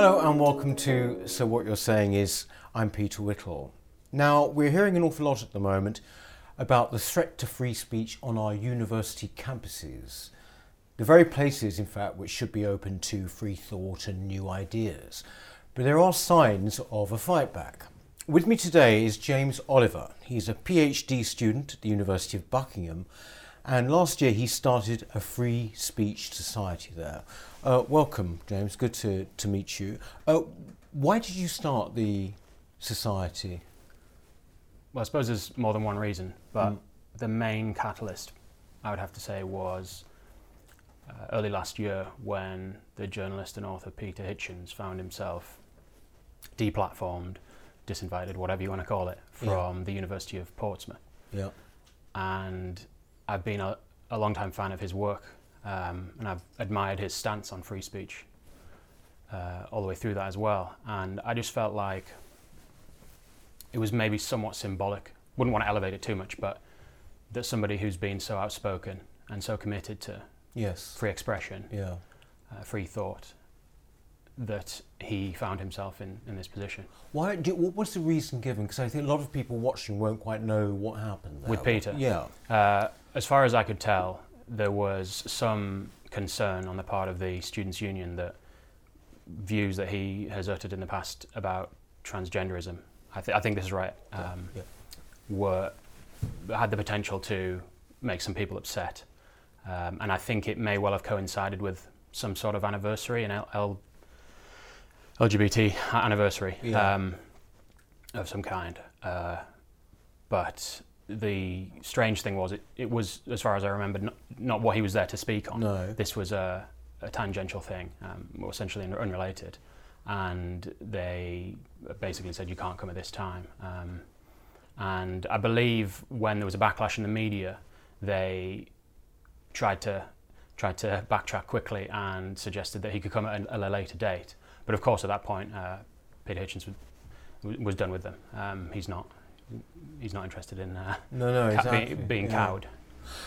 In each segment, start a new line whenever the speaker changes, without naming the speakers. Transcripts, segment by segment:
Hello and welcome to So What You're Saying Is. I'm Peter Whittle. Now, we're hearing an awful lot at the moment about the threat to free speech on our university campuses. The very places, in fact, which should be open to free thought and new ideas. But there are signs of a fight back. With me today is James Oliver. He's a PhD student at the University of Buckingham, and last year he started a free speech society there. Uh, welcome, James. Good to, to meet you. Uh, why did you start the society?
Well, I suppose there's more than one reason, but mm. the main catalyst, I would have to say, was uh, early last year when the journalist and author Peter Hitchens found himself deplatformed, disinvited, whatever you want to call it, from yeah. the University of Portsmouth.
Yeah.
And I've been a, a long time fan of his work um, and I've admired his stance on free speech uh, all the way through that as well. And I just felt like it was maybe somewhat symbolic. Wouldn't want to elevate it too much, but that somebody who's been so outspoken and so committed to
yes.
free expression,
yeah.
uh, free thought, that he found himself in, in this position.
Why? Do, what was the reason given? Because I think a lot of people watching won't quite know what happened there.
with Peter.
Yeah.
Uh, as far as I could tell, there was some concern on the part of the Students' Union that views that he has uttered in the past about transgenderism, I, th- I think this is right, um, yeah. were had the potential to make some people upset. Um, and I think it may well have coincided with some sort of anniversary, an L- L- LGBT anniversary yeah. um, of some kind. Uh, but the strange thing was it, it was, as far as I remember, not, not what he was there to speak on.
No.
This was a, a tangential thing, um, essentially unrelated. And they basically said, you can't come at this time. Um, and I believe when there was a backlash in the media, they tried to tried to backtrack quickly and suggested that he could come at a, a later date. But of course, at that point, uh, Peter Hitchens was, was done with them. Um, he's not he's not interested in uh,
no, no, exactly.
be, being
yeah.
cowed.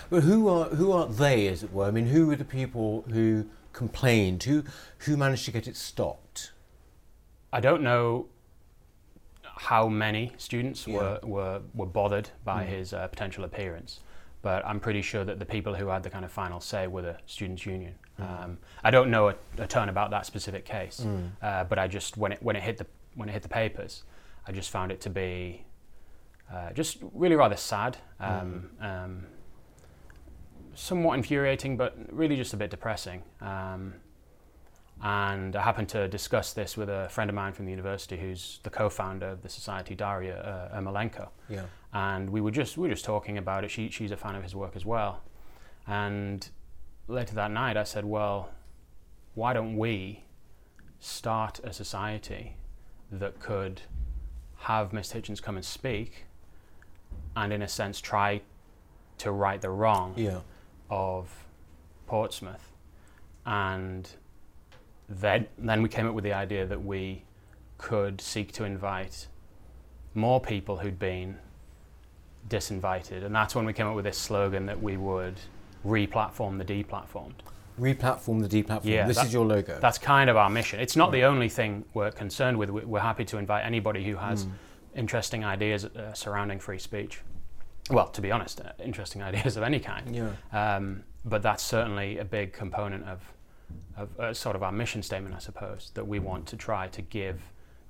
But who are who are they, as it were? I mean, who were the people who complained? Who who managed to get it stopped?
I don't know how many students
Yeah.
were, were were bothered by
Mm.
his uh, potential appearance, but I'm pretty sure that the people who had the kind of final say were the students' union.
Mm.
Um, I don't know a, a ton about that specific case,
Mm.
uh, but I just when it when it hit the when it hit the papers, I just found it to be uh, just really rather sad, um, um, somewhat infuriating, but really just a bit depressing. Um, and I happened to discuss this with a friend of mine from the university, who's the co-founder of the society, Daria uh, Ermolenko.
Yeah.
And we were just we were just talking about it. She, she's a fan of his work as well. And later that night, I said, "Well, why don't we start a society that could have Miss Hitchens come and speak, and in a sense try to right the wrong
Yeah.
of Portsmouth, and then then we came up with the idea that we could seek to invite more people who'd been disinvited, and that's when we came up with this slogan that we would re-platform the deplatformed.
Replatform the deplatform.
Yeah,
this
that-
is your logo.
That's kind of our mission. It's not the only thing we're concerned with. We- We're happy to invite anybody who has
Mm.
Interesting ideas uh, surrounding free speech. Well, to be honest, uh, interesting ideas of any kind.
Yeah.
Um, but that's certainly a big component of, of uh, sort of our mission statement, I suppose, that we want to try to give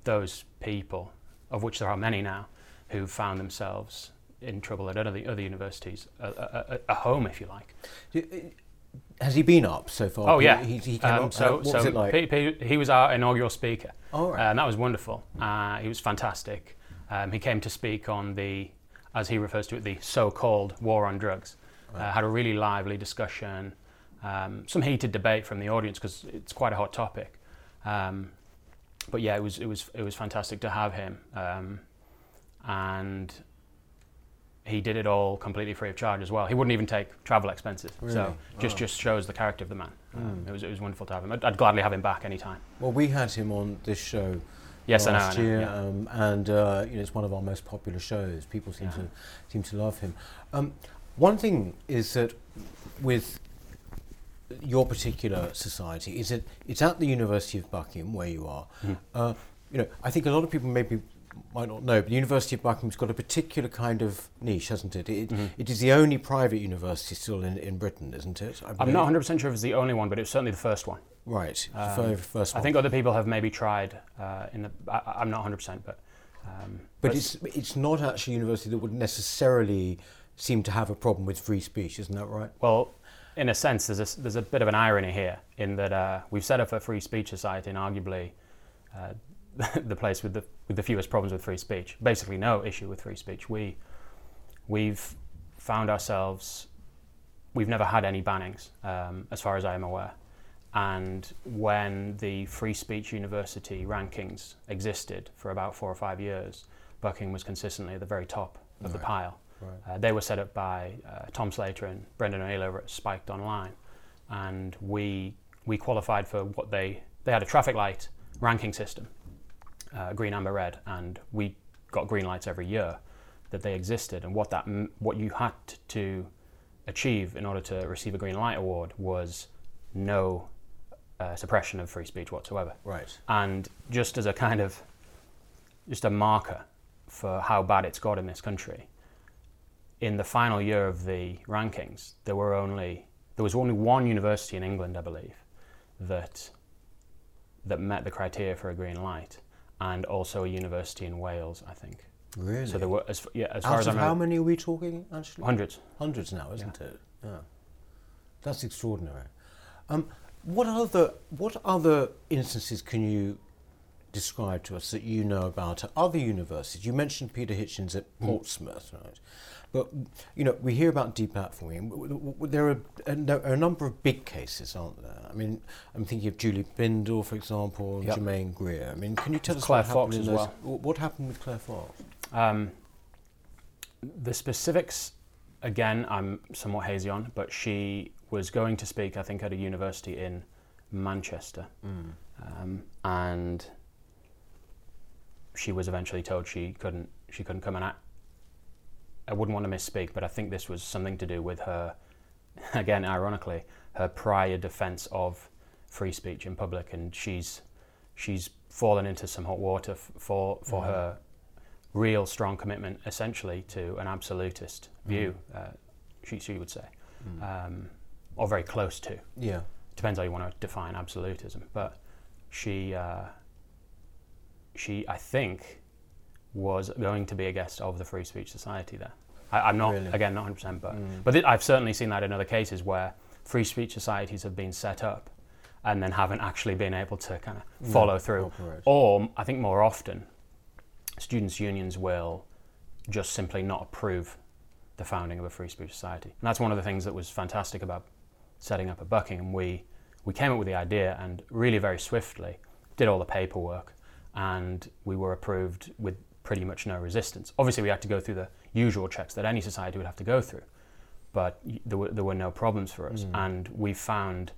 those people, of which there are many now, who found themselves in trouble at other, other universities, a, a, a, home, if you like.
Has he been up so far?
Oh yeah.
He, he came
Um,
up.
so
uh, what
so
was it like?
P- P- he was our inaugural speaker,
oh, right.
and that was wonderful. Uh, he was fantastic. Um, he came to speak on the, as he refers to it, the so-called war on drugs.
Right.
Uh, had a really lively discussion, um, some heated debate from the audience because it's quite a hot topic. Um, but yeah, it was it was it was fantastic to have him, um, and he did it all completely free of charge as well. He wouldn't even take travel expenses.
Really?
So just
Wow.
just shows the character of the man. Um,
Mm.
it was it was wonderful to have him. I'd, I'd gladly have him back anytime.
Well, we had him on this show
Yes, I know.
last
I know.
year,
yeah.
um, and uh, you know it's one of our most popular shows. People seem
Yeah.
to seem to love him. Um, one thing is that with your particular society is it it's at the University of Buckingham where you are.
Mhm.
Uh, you know, I think a lot of people maybe might not know, but the University of Buckingham's got a particular kind of niche, hasn't it? It,
Mhm.
it is the only private university still in, in Britain, isn't it? I
I'm not 100% sure if it's the only one, but it's certainly the first one.
Right,
Um,
first
I think other people have maybe tried uh, in the. I, I'm not 100%, but. Um,
but it's it's not actually a university that would necessarily seem to have a problem with free speech, isn't that right?
Well, in a sense, there's a, there's a bit of an irony here in that uh, we've set up a free speech society and arguably uh, the place with the, with the fewest problems with free speech. Basically, no issue with free speech. We, we've found ourselves, we've never had any bannings, um, as far as I am aware. And when the Free Speech University rankings existed for about four or five years, Buckingham was consistently at the very top of the pile.
Right.
Uh, they were set up by uh, Tom Slater and Brendan O'Neill over at Spiked Online, and we we qualified for what they they had a traffic light ranking system, uh, green, amber, red, and we got green lights every year that they existed. And what that what you had to achieve in order to receive a green light award was no uh, suppression of free speech whatsoever.
Right.
And just as a kind of just a marker for how bad it's got in this country, in the final year of the rankings, there were only there was only one university in England, I believe, that that met the criteria for a green light, and also a university in Wales, I think.
Really?
So there were as yeah as
Out
far as I
of how many are we talking, actually?
hundreds.
Hundreds now, isn't it? Yeah. That's extraordinary. Um, what other what other instances can you describe to us that you know about at other universities? You mentioned Peter Hitchens at Portsmouth, right? But you know, we hear about deplatforming. There are a, a number of big cases, aren't there? I mean, I'm thinking of Julie Bindel, for example, and
Yep.
Germaine Greer. I mean, can you tell us
Claire
what happened
Fox
those-
well.
What happened with Claire Fox?
Um, the specifics, again, I'm somewhat hazy on, but she was going to speak, I think, at a university in Manchester, um, and she was eventually told she couldn't she couldn't come. And I, I wouldn't want to misspeak, but I think this was something to do with her, again, ironically, her prior defence of free speech in public, and she's she's fallen into some hot water f- for for
Mhm.
her real strong commitment, essentially, to an absolutist view. Uh, she she would say, um, or very close to.
Yeah.
Depends how you want to define absolutism, but she uh, she I think was going to be a guest of the Free Speech Society there. I, I'm not
Really?
again not 100, percent but
Mm.
but th- I've certainly seen that in other cases where free speech societies have been set up and then haven't actually been able to kind of
No,
follow through.
operate.
Or I think more often, students' unions will just simply not approve the founding of a free speech society. And that's one of the things that was fantastic about setting up at Buckingham. We, we came up with the idea and really very swiftly did all the paperwork and we were approved with pretty much no resistance. Obviously, we had to go through the usual checks that any society would have to go through, but there were, there were no problems for us.
Mm.
And we found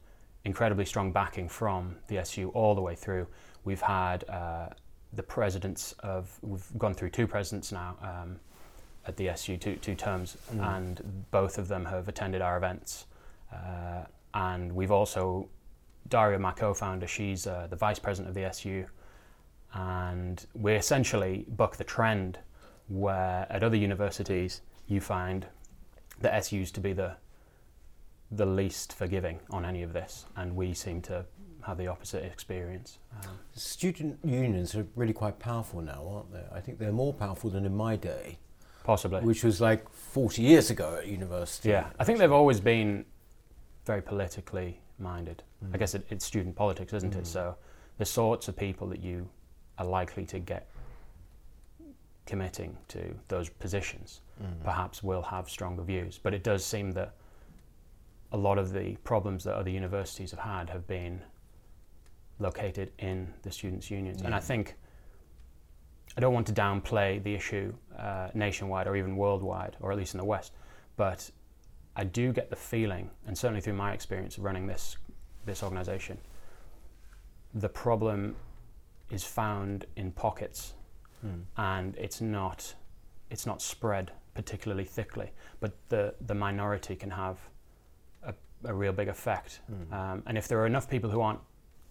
incredibly strong backing from the SU all the way through. We've had uh, the presidents of, we've gone through two presidents now um, at the SU, two, two terms,
Mm.
and both of them have attended our events. Uh, and we've also, Daria, my co founder, she's uh, the vice president of the SU. And we essentially buck the trend where at other universities you find the SUs to be the the least forgiving on any of this, and we seem to have the opposite experience. Um,
Student unions are really quite powerful now, aren't they? I think they're more powerful than in my day,
possibly,
which was like 40 years ago at university.
yeah. I think they've always been very politically minded. I
Mm.
guess it, it's student politics, isn't
Mm.
it? So the sorts of people that you are likely to get committing to those positions
Mm.
perhaps will have stronger views. But it does seem that a lot of the problems that other universities have had have been located in the students' unions. And I think I don't want to downplay the issue uh, nationwide or even worldwide, or at least in the West, but I do get the feeling, and certainly through my experience of running this this organisation, the problem is found in pockets
Mm.
and it's not it's not spread particularly thickly but the the minority can have a a real big effect.
Mm.
Um, and if there are enough people who aren't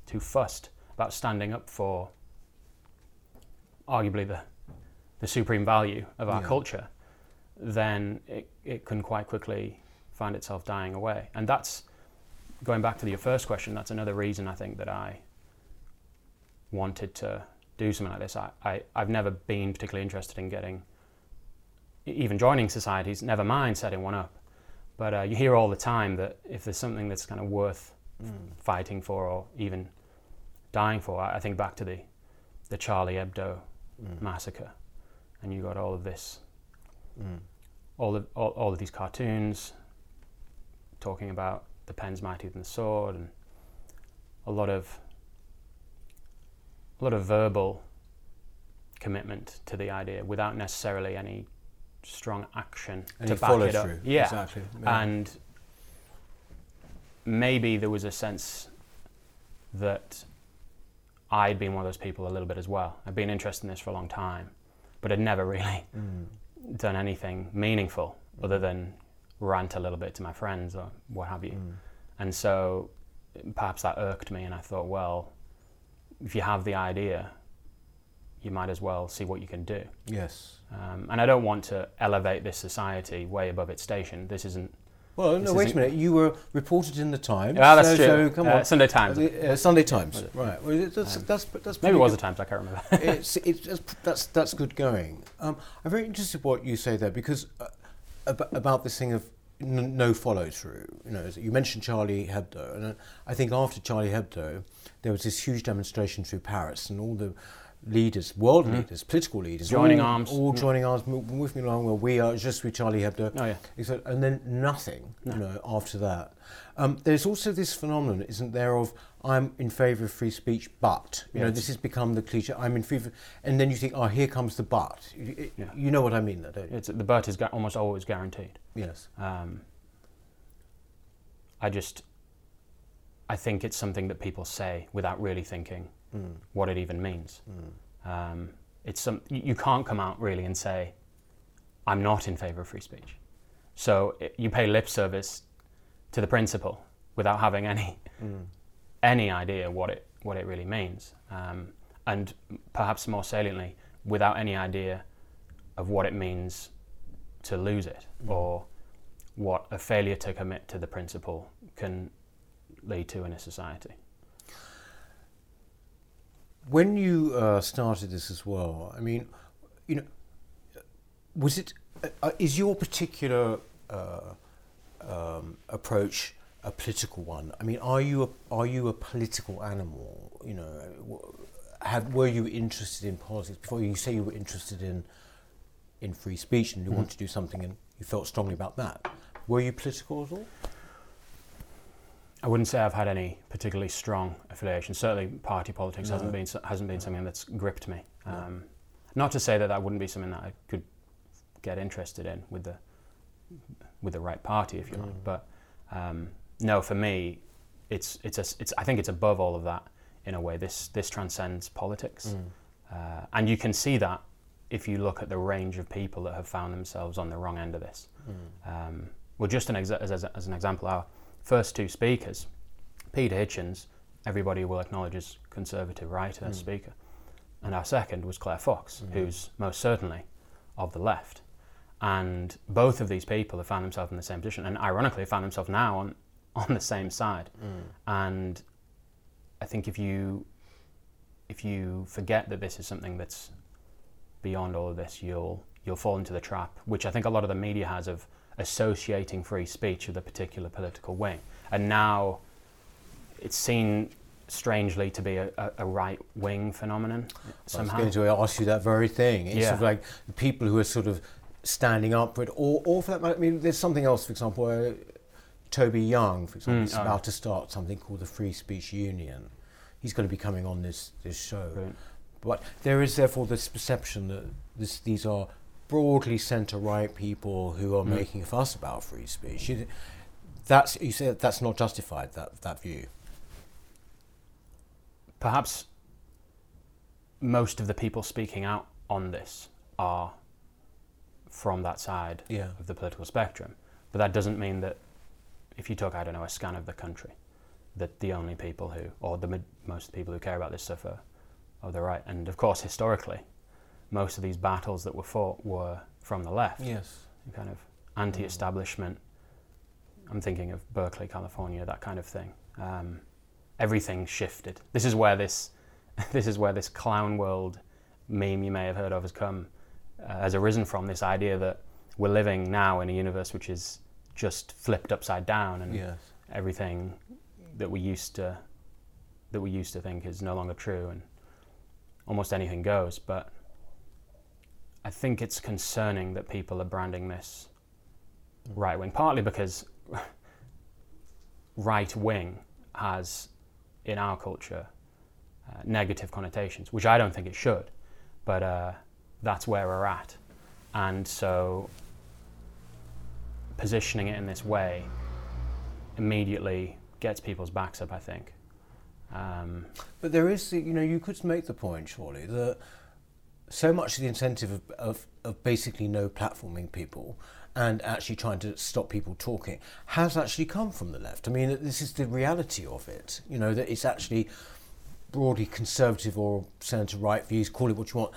too fussed about standing up for arguably the, the supreme value of our
Yeah.
culture, then it, it can quite quickly find itself dying away. And that's going back to your first question, that's another reason I think that I wanted to do something like this. I, I, I've never been particularly interested in getting, even joining societies, never mind setting one up. But uh, you hear all the time that if there's something that's kind of worth
Mm.
fighting for or even dying for, I, I think back to the, the Charlie Hebdo
Mm.
massacre, and you got all of this,
Mm.
all of all, all of these cartoons talking about the pen's mightier than the sword, and a lot of a lot of verbal commitment to the idea without necessarily any strong action to back it up.
through.
Yeah,
Exactly. Yeah.
and maybe there was a sense that I'd been one of those people a little bit as well. I'd been interested in this for a long time, but had never really
Mm.
done anything meaningful other than rant a little bit to my friends or what have you.
Mm.
And so perhaps that irked me, and I thought, well, if you have the idea, you might as well see what you can do.
Yes.
Um, and I don't want to elevate this society way above its station. This isn't.
Well, no, wait a minute. You were reported in the Times.
Ah, that's
so,
true.
So come
Uh,
on.
Sunday Times.
Uh, Sunday Times. Right. Well, that's,
Um,
that's, that's,
Maybe it was
pretty
the Times. I can't remember.
it's, it's, that's, that's, good going. Um, I'm very interested what you say there because uh, ab- about this thing of n- no follow through. You know, you mentioned Charlie Hebdo, and I think after Charlie Hebdo, there was this huge demonstration through Paris, and all the leaders, world
Mhm.
leaders, political leaders,
Joining
all,
arms.
all
Mm.
joining arms, me along. Well, we are just with Charlie Hebdo.
Oh yeah.
Except, and then nothing,
No.
you know, after that. Um, there's also this phenomenon, isn't there, of I'm in favour of free speech, but you know, this has become the cliche. I'm in favour, and then you think, oh, here comes the but. You, it-
Yeah.
you know what I mean, though, don't you?
It's, the but is gu- almost always guaranteed.
Yes.
Um, I just, I think it's something that people say without really thinking
Mm,
what it even means.
mm,
Um, it's some you, you can't come out really and say, I'm not in favour of free speech. So it, you pay lip service to the principle without having any
mm,
any idea what it what it really means, um, and perhaps more saliently, without any idea of what it means to lose it
Mm.
or what a failure to commit to the principle can lead to in a society.
When you uh, started this as well, I mean, you know, was it, uh, is your particular uh, um, approach a political one? I mean, are you a, are you a political animal? You know, have, were you interested in politics before? You say you were interested in in free speech and you
Mhm.
wanted to do something and you felt strongly about that. Were you political at all?
I wouldn't say I've had any particularly strong affiliation. Certainly, party politics
No.
hasn't been hasn't been something that's gripped me.
No.
Um, not to say that that wouldn't be something that I could get interested in with the with the right party, if you like.
Mm.
But um, no, for me, it's it's a, it's I think it's above all of that in a way. This this transcends politics,
Mm.
uh, and you can see that if you look at the range of people that have found themselves on the wrong end of this.
Mm.
Um, well, just an exa- as, as, as an example, our first two speakers, Peter Hitchens, everybody will acknowledge as conservative writer,
Mm.
speaker, and our second was Claire Fox,
Mhm.
who's most certainly of the left. And both of these people have found themselves in the same position, and ironically, have found themselves now on, on the same side.
Mm.
And I think if you if you forget that this is something that's beyond all of this, you'll you'll fall into the trap, which I think a lot of the media has of associating free speech with a particular political wing. And now it's seen strangely to be a, a, a right wing phenomenon somehow.
I was going to ask you that very thing. It's
Yeah.
sort of like people who are sort of standing up for it, or, or for that matter, I mean, there's something else, for example, uh, Toby Young, for example,
Mm,
is
oh.
about to start something called the Free Speech Union. He's going to be coming on this, this show.
Brilliant.
But there is therefore this perception that this, these are broadly centre right people who are
Mm.
making a fuss about free speech. You, that's you said that's not justified. That that view.
Perhaps most of the people speaking out on this are from that side
Yeah.
of the political spectrum. But that doesn't mean that if you took, I don't know, a scan of the country, that the only people who, or the most people who care about this stuff are, are the right. And of course, historically, most of these battles that were fought were from the left,
Yes.
kind of anti-establishment. I'm thinking of Berkeley, California, that kind of thing. Um, everything shifted. This is where this, this is where this clown world meme you may have heard of has come, has arisen from. This idea that we're living now in a universe which is just flipped upside down, and
Yes.
everything that we used to that we used to think is no longer true, and almost anything goes. But I think it's concerning that people are branding this right wing, partly because right wing has, in our culture, uh, negative connotations, which I don't think it should, but uh, that's where we're at. And so positioning it in this way immediately gets people's backs up, I think. Um,
But there is, you know, you could make the point, surely, that so much of the incentive of, of, of basically no platforming people and actually trying to stop people talking has actually come from the left. I mean, this is the reality of it, you know, that it's actually broadly conservative or centre right views, call it what you want.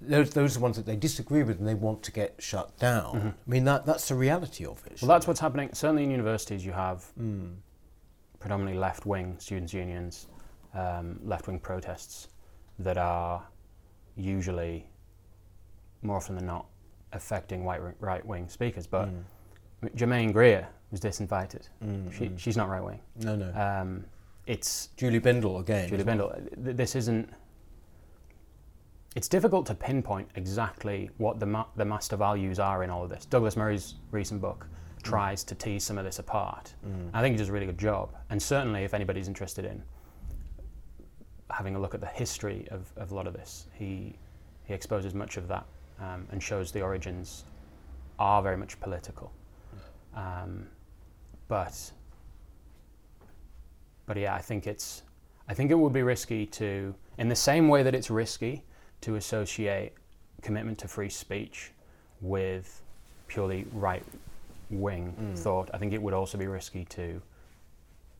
Those, those are the ones that they disagree with and they want to get shut down. Mm-hmm. I mean, that, that's the reality of it.
well, that's what's happening. Certainly in universities, you have mm. predominantly left wing students' unions, um, left wing protests that are usually, more often than not, affecting white right wing speakers. But mm. Germaine Greer was disinvited. Mm, she, she's not right wing.
No, no.
Um, it's
Julie Bindel again.
Julie Bindel. This isn't. It's difficult to pinpoint exactly what the ma- the master values are in all of this. Douglas Murray's recent book tries to tease some of this apart. I think he does a really good job. And certainly, if anybody's interested in having a look at the history of, of a lot of this, he he exposes much of that um, and shows the origins are very much political. Um, but but yeah, I think it's I think it would be risky to in the same way that it's risky to associate commitment to free speech with purely right wing mm. thought. I think it would also be risky to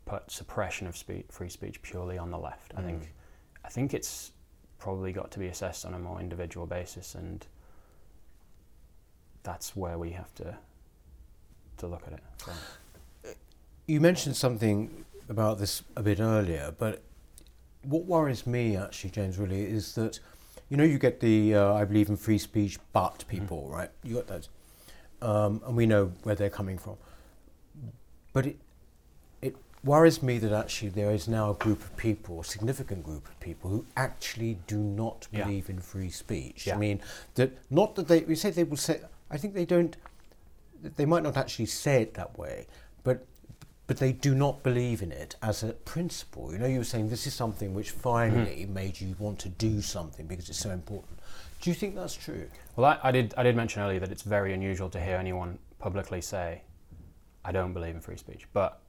put suppression of spe- free speech purely on the left. I think mm. I think it's probably got to be assessed on a more individual basis and that's where we have to to look at it. So.
You mentioned something about this a bit earlier, but what worries me actually, James, really is that you know you get the uh, I believe in free speech, but people, right? You got those, um, and we know where they're coming from. But it it worries me that actually there is now a group of people, a significant group of people, who actually do not
Yeah.
believe in free speech. I mean, that not that they we say they will say. I think they don't they might not actually say it that way, but but they do not believe in it as a principle. You know, you were saying this is something which finally hmm. made you want to do something because it's so important. Do you think that's true?
Well, I, I did. I did mention earlier that it's very unusual to hear anyone publicly say, "I don't believe in free speech." But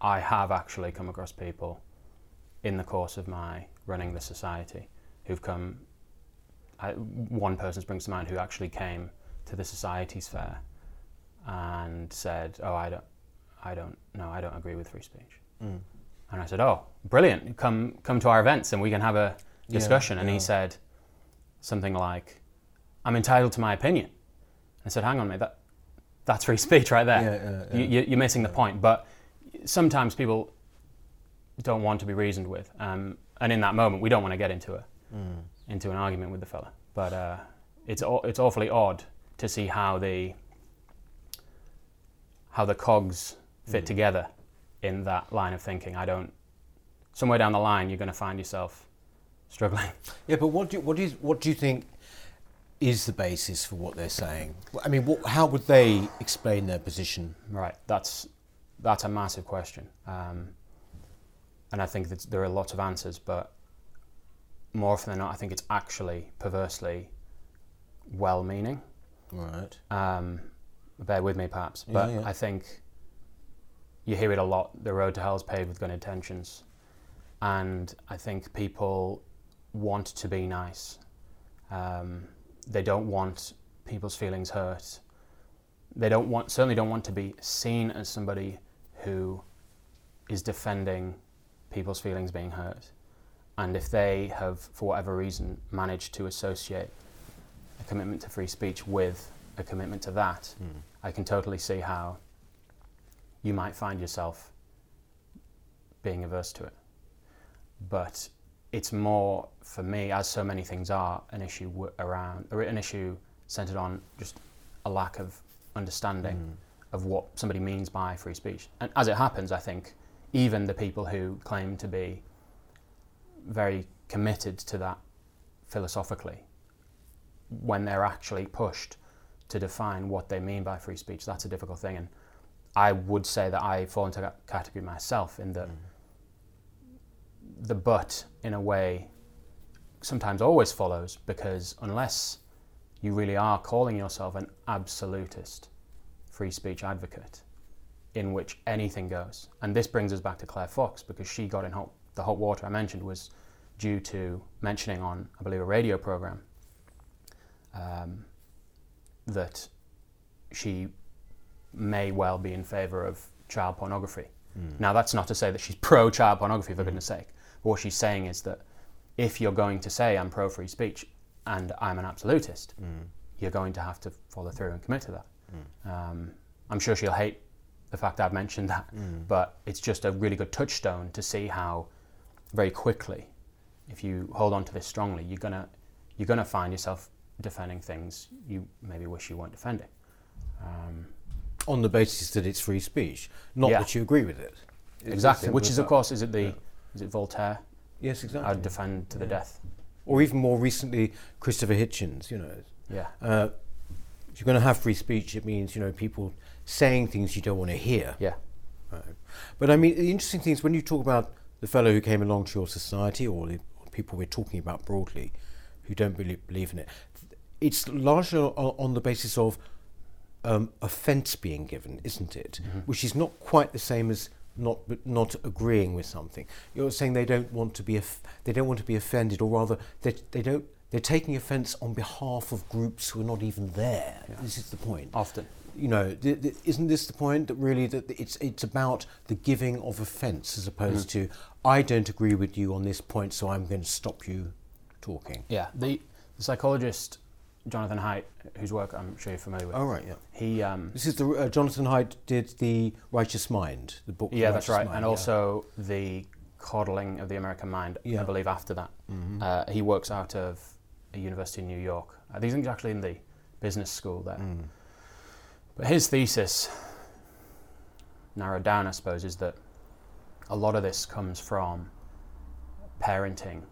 I have actually come across people in the course of my running the society who've come. I, one person springs to mind who actually came to the society's fair and said, "Oh, I don't, I don't, no, I don't agree with free speech."
Mm.
And I said, "Oh, brilliant! Come, come to our events and we can have a
Yeah,
discussion." and
yeah.
he said something like, "I'm entitled to my opinion." I said, "Hang on, mate, that that's free speech right there.
Yeah, yeah,
You,
yeah.
you- you're missing the point." But sometimes people don't want to be reasoned with, um, and in that moment, we don't want to get into a
Mm.
into an argument with the fella. But uh, it's it's awfully odd to see how the how the cogs fit
Mm.
together in that line of thinking. I don't. Somewhere down the line, you're going to find yourself struggling.
Yeah, but what do you, what is what do you think is the basis for what they're saying? I mean, what, how would they explain their position?
Right. That's that's a massive question, um, and I think that there are lots of answers, but more often than not, I think it's actually perversely well-meaning.
Right.
Um, bear with me, perhaps,
Yeah,
but
yeah.
I think you hear it a lot. The road to hell is paved with good intentions, and I think people want to be nice. Um, they don't want people's feelings hurt. They don't want, certainly don't want to be seen as somebody who is defending people's feelings being hurt, and if they have, for whatever reason, managed to associate a commitment to free speech with a commitment to that,
Mm.
I can totally see how you might find yourself being averse to it. But it's more, for me, as so many things are, an issue w- around, or an issue centered on just a lack of understanding
Mm.
of what somebody means by free speech. And as it happens, I think even the people who claim to be very committed to that philosophically, when they're actually pushed to define what they mean by free speech, that's a difficult thing. And I would say that I fall into that category myself in that the but, in a way, sometimes always follows because unless you really are calling yourself an absolutist free speech advocate in which anything goes, and this brings us back to Claire Fox because she got in hot, the hot water I mentioned was due to mentioning on, I believe, a radio program um, that she may well be in favour of child pornography. Hmm. Now, that's not to say that she's pro child pornography, for hmm. goodness sake. But what she's saying is that if you're going to say I'm pro free speech and I'm an absolutist, hmm. you're going to have to follow through and commit to that. Um, I'm sure she'll hate the fact I've mentioned that, but it's just a really good touchstone to see how very quickly, if you hold on to this strongly, you're gonna you're gonna find yourself defending things you maybe wish you weren't defending. Um,
On the basis that it's free speech, not
Yeah.
that you agree with it. It's
exactly, which is of course is it the
Yeah.
is it Voltaire?
Yes, exactly.
I'd defend to the death.
or even more recently, Christopher Hitchens. You know,
Yeah,
uh, if you're going to have free speech, it means you know people saying things you don't want to hear.
yeah,
Right. But I mean, the interesting thing is when you talk about the fellow who came along to your society, or the people we're talking about broadly, who don't believe in it, it's largely on the basis of um, offence being given, isn't it? Which is not quite the same as not not agreeing with something. You're saying they don't want to be they don't want to be offended, or rather, they they don't. They're taking offence on behalf of groups who are not even there. This is the point
often.
you know, th- th- isn't this the point that really that it's it's about the giving of offence as opposed to I don't agree with you on this point, so I'm going to stop you talking.
Yeah, the, the psychologist Jonathan Haidt, whose work I'm sure you're familiar with,
Oh right, yeah.
he um,
This is the uh, Jonathan Haidt did the Righteous Mind, the book. The
yeah, that's right,
Mind,
and
yeah.
also the coddling of the American mind.
Yeah.
I believe after that,
Mhm.
uh, he works out of a university in New York. I think he's actually in the business school there.
Mm.
But his thesis, narrowed down, I suppose, is that a lot of this comes from parenting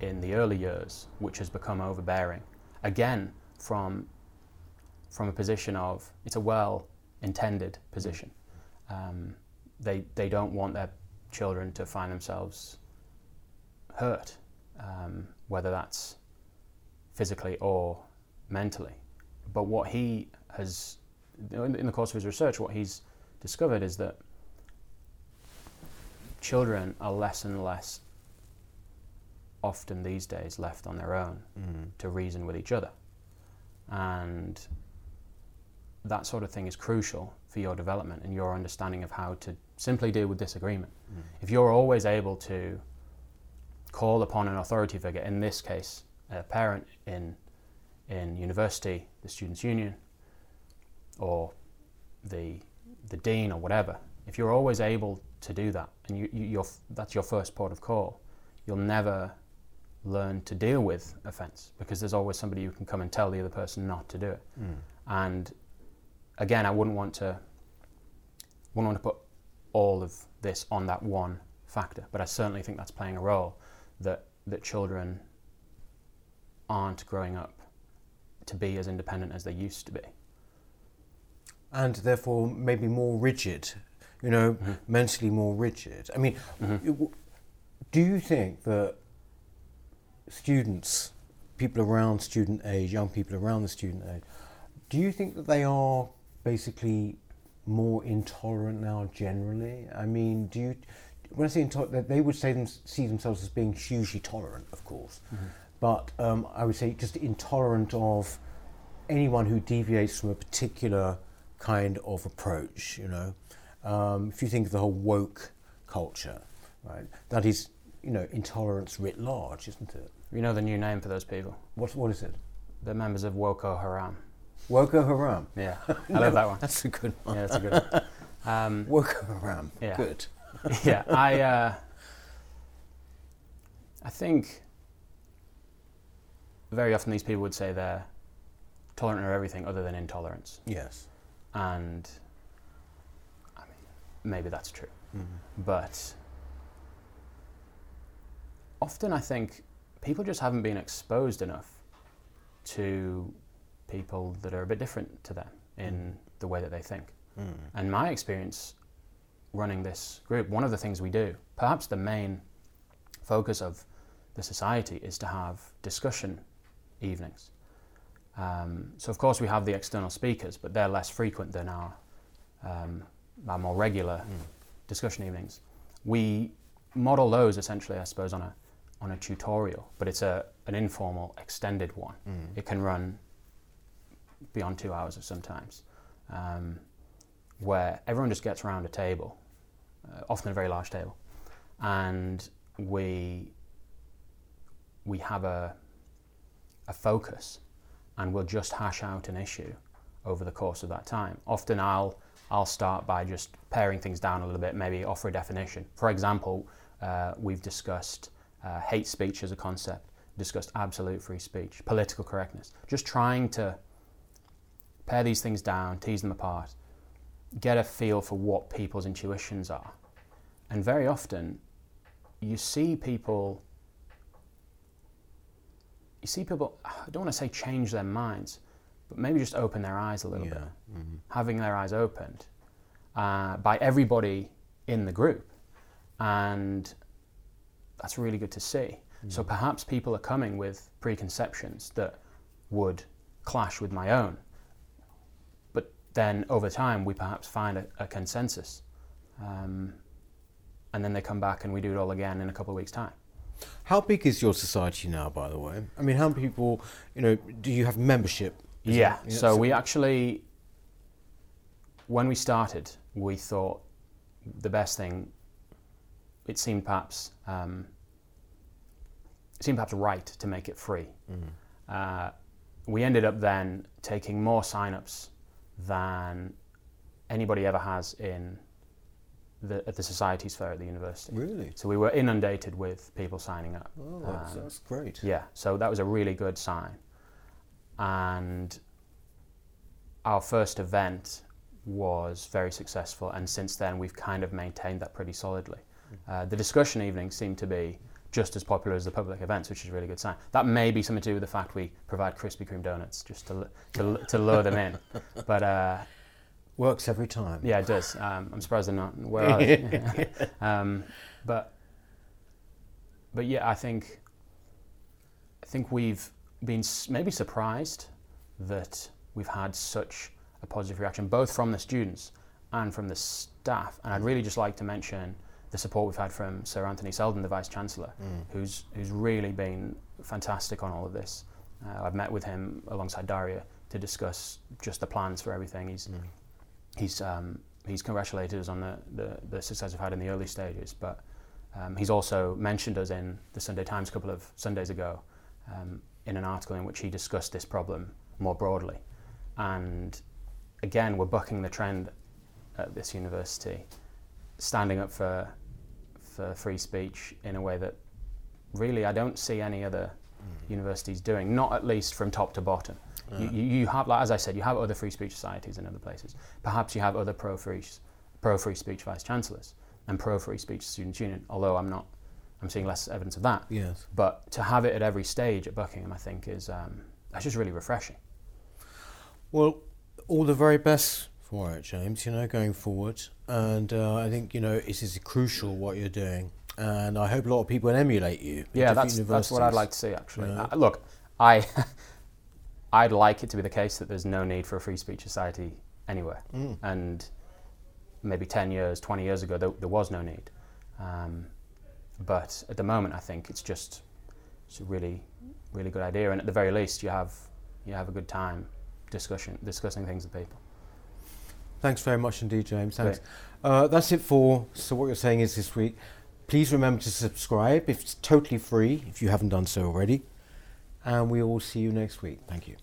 in the early years, which has become overbearing. Again, from from a position of it's a well-intended position. Um, they they don't want their children to find themselves hurt, um, whether that's physically or mentally. But what he has, in the course of his research, what he's discovered is that children are less and less often these days left on their own
Mm.
to reason with each other. And that sort of thing is crucial for your development and your understanding of how to simply deal with disagreement.
Mm.
If you're always able to call upon an authority figure, in this case, a parent in, in university, the Students' Union, or the, the dean or whatever, if you're always able to do that and you, you, you're, that's your first port of call, you'll never learn to deal with offence because there's always somebody who can come and tell the other person not to do it.
Mm.
And again, I wouldn't want to wouldn't want to put all of this on that one factor, but I certainly think that's playing a role that that children aren't growing up to be as independent as they used to be.
and therefore maybe more rigid, you know,
Mhm.
mentally more rigid. I mean,
Mhm.
it do you think that students, people around student age, young people around the student age, do you think that they are basically more intolerant now generally? I mean, do you, when I say intolerant, they would say them, see themselves as being hugely tolerant, of course, but um, I would say just intolerant of anyone who deviates from a particular kind of approach, you know. Um, if you think of the whole woke culture, right, that is, you know, intolerance writ large, isn't it?
You know the new name for those people?
What, what is it?
They're members of Woko Haram.
Woko Haram.
Yeah, I love that one.
That's a good one.
Yeah, that's a good one. Um,
Woko Haram.
Yeah.
Good.
yeah, I, uh, I think very often these people would say they're tolerant of everything other than intolerance,
Yes.
and I mean, maybe that's true,
Mm-hmm.
but often I think people just haven't been exposed enough to people that are a bit different to them in the way that they think.
Mm.
And my experience running this group, one of the things we do, perhaps the main focus of the society, is to have discussion evenings. Um, so, of course, we have the external speakers, but they're less frequent than our, um, our more regular discussion evenings. We model those essentially, I suppose, on a, on a tutorial, but it's a, an informal, extended one.
Mm.
It can run beyond two hours sometimes, um, where everyone just gets around a table, uh, often a very large table, and we we have a a focus, and we'll just hash out an issue over the course of that time. Often, I'll I'll start by just paring things down a little bit, maybe offer a definition. For example, uh, we've discussed uh, hate speech as a concept, discussed absolute free speech, political correctness, just trying to pare these things down, tease them apart, get a feel for what people's intuitions are. And very often, you see people, you see people, I don't want to say change their minds, but maybe just open their eyes a little
Yeah.
bit.
Mhm.
Having their eyes opened uh, by everybody in the group. And that's really good to see. So perhaps people are coming with preconceptions that would clash with my own. But then over time, we perhaps find a, a consensus. Um, and then they come back and we do it all again in a couple of weeks' time.
How big is your society now, by the way? I mean, how many people, you know, do you have membership? Is
yeah.
it-
So we actually, when we started, we thought the best thing. It seemed perhaps um, it seemed perhaps right to make it free. Uh, we ended up then taking more sign-ups than anybody ever has in the at the societies fair at the university.
Really?
So we were inundated with people signing up.
Oh, that's,
Um,
that's great.
yeah, so that was a really good sign. And our first event was very successful, and since then we've kind of maintained that pretty solidly. Uh, the discussion evenings seem to be just as popular as the public events, which is a really good sign. That may be something to do with the fact we provide Krispy Kreme donuts just to, to, to lure them in. But uh,
Works every time.
yeah, it does. Um, I'm surprised they're not. Where are they? um, but but yeah, I think I think we've been maybe surprised that we've had such a positive reaction, both from the students and from the staff. And I'd really just like to mention the support we've had from Sir Anthony Seldon, the Vice Chancellor, who's who's really been fantastic on all of this. Uh, I've met with him alongside Daria to discuss just the plans for everything. He's he's um, he's congratulated us on the, the, the success we've had in the early stages, but um, he's also mentioned us in the Sunday Times a couple of Sundays ago um, in an article in which he discussed this problem more broadly. And again, we're bucking the trend at this university, standing up for for free speech in a way that really I don't see any other universities doing, not at least from top to bottom. You, you, you have, like, as I said, you have other free speech societies in other places. Perhaps you have other pro free pro free speech vice chancellors and pro free speech students union. Although I'm not, I'm seeing less evidence of that.
Yes.
But to have it at every stage at Buckingham, I think is um, that's just really refreshing.
Well, all the very best for it, James. You know, going forward, and uh, I think you know it is crucial what you're doing, and I hope a lot of people emulate you.
Yeah, that's that's what I'd like to see. Actually,
Yeah.
Uh, look, I I'd like it to be the case that there's no need for a free speech society anywhere,
Mm.
and maybe ten years, twenty years ago, there, there was no need. Um, but at the moment, I think it's just it's a really really good idea, and at the very least, you have you have a good time discussion discussing things with people.
Thanks very much indeed, James. Thanks. Uh, that's it for So What You're Saying Is this week. Please remember to subscribe. It's totally free if you haven't done so already. And we will see you next week. Thank you.